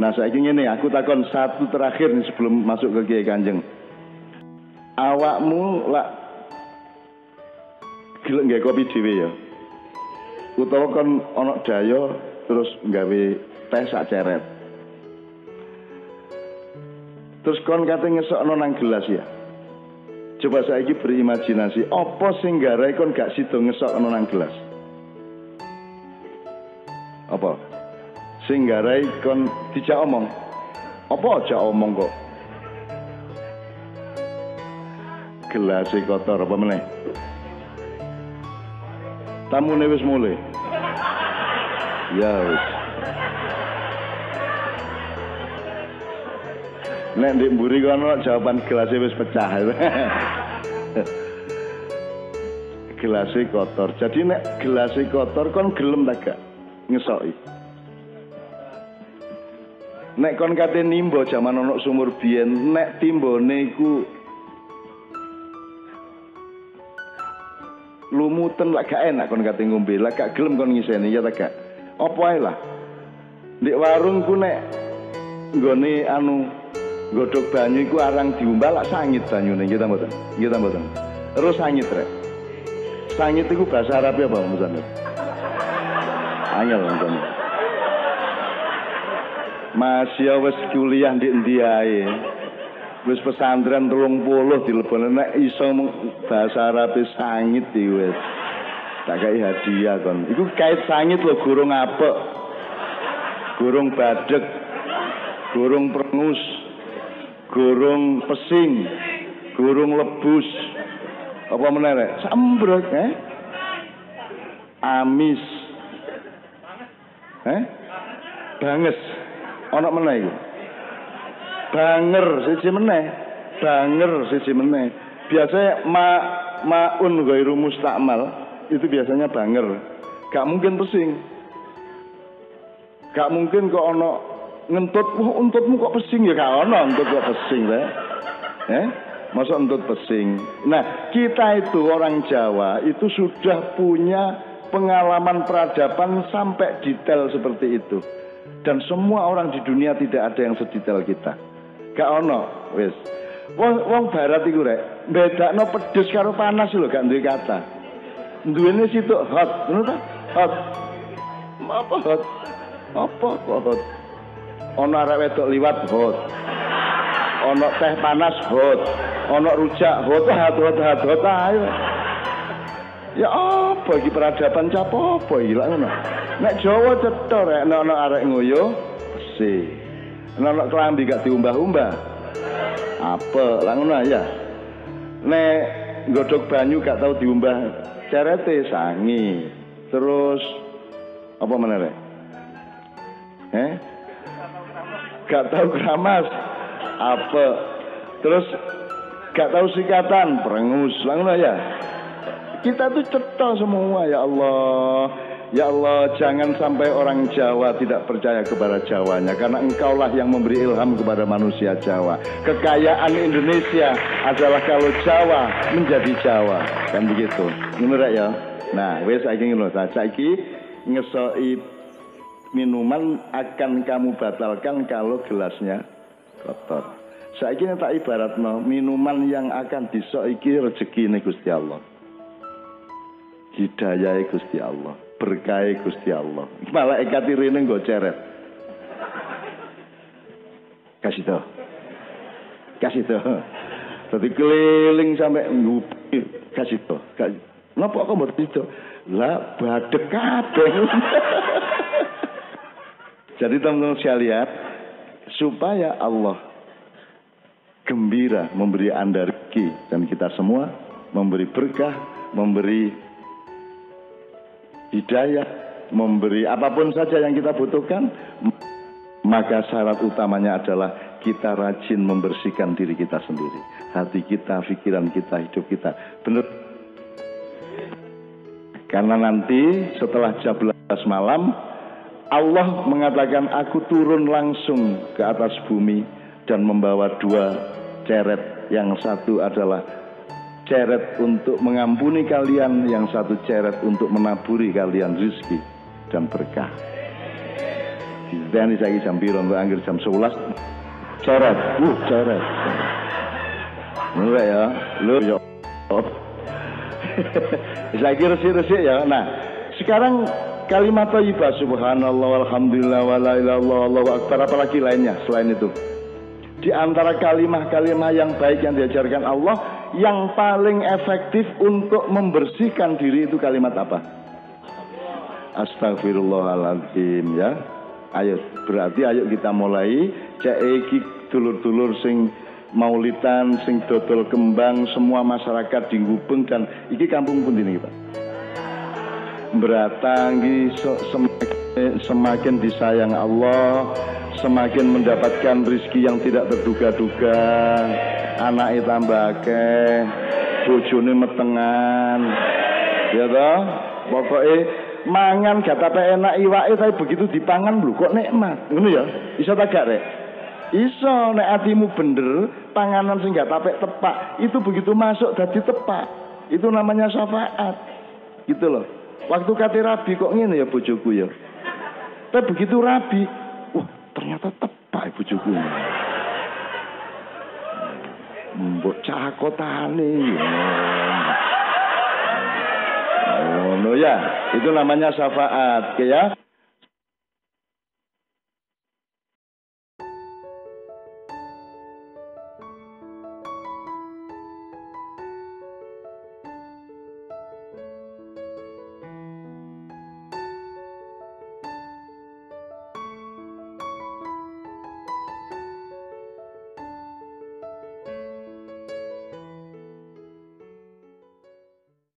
Nah saya ingin ini aku takon satu terakhir nih sebelum masuk ke Kiai Kanjeng. Awakmu lah gila nggak kopi dewe ya? Utawa kon onok dayo terus nggawe teh sak ceret. Terus kon kate ngesokno nang gelas ya. Coba saya ini berimajinasi, apa sing garai kon gak sido ngesokno nang gelas? Apa? Sing garai kon dijak omong. Apa aja omong kok? Gelas kotor apa meneh? Tamune wis mulai. Ya wis. Nek ndek mburi kono jawaban gelasnya wis pecah. gelasnya kotor. Jadi nek gelasnya kotor kon gelem tak gak ngesoki. Nek kon kate nimbo jaman ana sumur biyen, nek timbone iku lumutan lak gak enak kon kate ngombe, lak gak gelem kon ngiseni ya tak gak. Apa ae lah. Ndek warung ku nek nggone anu godhog banyu iku arang diumbal lak sangit banyune. Nggih ta mboten? Nggih ta mboten? Terus sangit rek. Sangit iku bahasa Arab apa Mas angel Mas Mas ya wis kuliah di endi ae? Wis pesantren 30 dilebone nek iso bahasa Arab sangit iki wis. Tak kai hadiah kon. Iku kait sangit lho gurung apek. Gurung badek gurung prengus. Gurung pesing, gurung lebus, apa menarik? Sambrek, eh? Amis, eh? Banges, ono meneh iku. Banger siji meneh, banger siji meneh. Biasanya ma maun ghairu mustakmal itu biasanya banger. Gak mungkin pesing. Gak mungkin kok ono ngentut wah untutmu kok pesing ya gak ono untut kok pesing ya eh masa untut pesing nah kita itu orang Jawa itu sudah punya pengalaman peradaban sampai detail seperti itu dan semua orang di dunia tidak ada yang sedetail kita. Gak ono wis. Wong wong barat iku rek bedakno pedes karo panas lho gak duwe kata. Duwene situ hot ngono ta? Hot. Apa hot? Apa kok hot? Ana arek wedok liwat hot. Ana teh panas hot. Ana rujak hot. Hot hot hot hot ayo. Ya apa iki peradaban cap apa lak ngono nek Jawa cetha rek nek ana arek ngoyo si nek ana klambi gak diumbah-umbah. Apa lak ngono ya. Nek godhog banyu gak tau diumbah cerete sangi. Terus apa meneh eh gak tahu keramas apa terus gak tahu sikatan perengus langsung ya. Kita tuh cetok semua ya Allah Ya Allah, jangan sampai orang Jawa tidak percaya kepada Jawanya Karena engkaulah yang memberi ilham kepada manusia Jawa Kekayaan Indonesia adalah kalau Jawa menjadi Jawa Kan begitu Ini ya Nah, wes saiki ngono ta. Saiki ngesoi minuman akan kamu batalkan kalau gelasnya kotor. Saya kira tak ibarat no, minuman yang akan disoiki rezeki ini Gusti Allah. Hidayah Gusti Allah, berkah Gusti Allah. Malah ekati rene nggo ceret. Kasih tau. Kasih tau. Tadi keliling sampai ngupi. Kasih tau. Kasih. Napa kok mboten itu? Lah badek kabeh. Jadi teman-teman saya lihat supaya Allah gembira memberi Anda rezeki dan kita semua memberi berkah, memberi hidayah, memberi apa pun saja yang kita butuhkan, maka syarat utamanya adalah kita rajin membersihkan diri kita sendiri. Hati kita, pikiran kita, hidup kita. Benar. Karena nanti setelah jam 11 malam Allah mengatakan aku turun langsung ke atas bumi dan membawa dua ceret yang satu adalah ceret untuk mengampuni kalian yang satu ceret untuk menaburi kalian rizki dan berkah Dani saiki jam piro engko anggere jam 11 coret. Uh, coret. Mulai ya. Lu yo. Saiki resik-resik ya. Nah, sekarang kalimat thayyibah subhanallah walhamdulillah wala ilaha illallah Allahu akbar apalagi lainnya selain itu. Di antara kalimah-kalimah yang baik yang diajarkan Allah yang paling efektif untuk membersihkan diri itu kalimat apa? Astagfirullahaladzim ya. Ayo, berarti ayo kita mulai cek dulur-dulur sing maulitan sing dodol kembang semua masyarakat di Gubeng dan iki kampung pun ini Pak. Beratanggi semakin, semakin disayang Allah, semakin mendapatkan rizki yang tidak terduga-duga, anak tambah akeh, bojone metengan. Ya toh? Pokoknya mangan gak tapi enak iwake tapi begitu dipangan lho kok nikmat. Ngono ya? Iso tak gak rek? Iso nek atimu bener, panganan sing gak tepak, itu begitu masuk dadi tepak. Itu namanya syafaat. Gitu loh. Waktu kate rabi kok ngene ya bojoku ya. Tapi begitu rabi, wah ternyata tepak bojoku. Mbok cakotane ya. Oh, no ya, itu namanya syafaat, ya.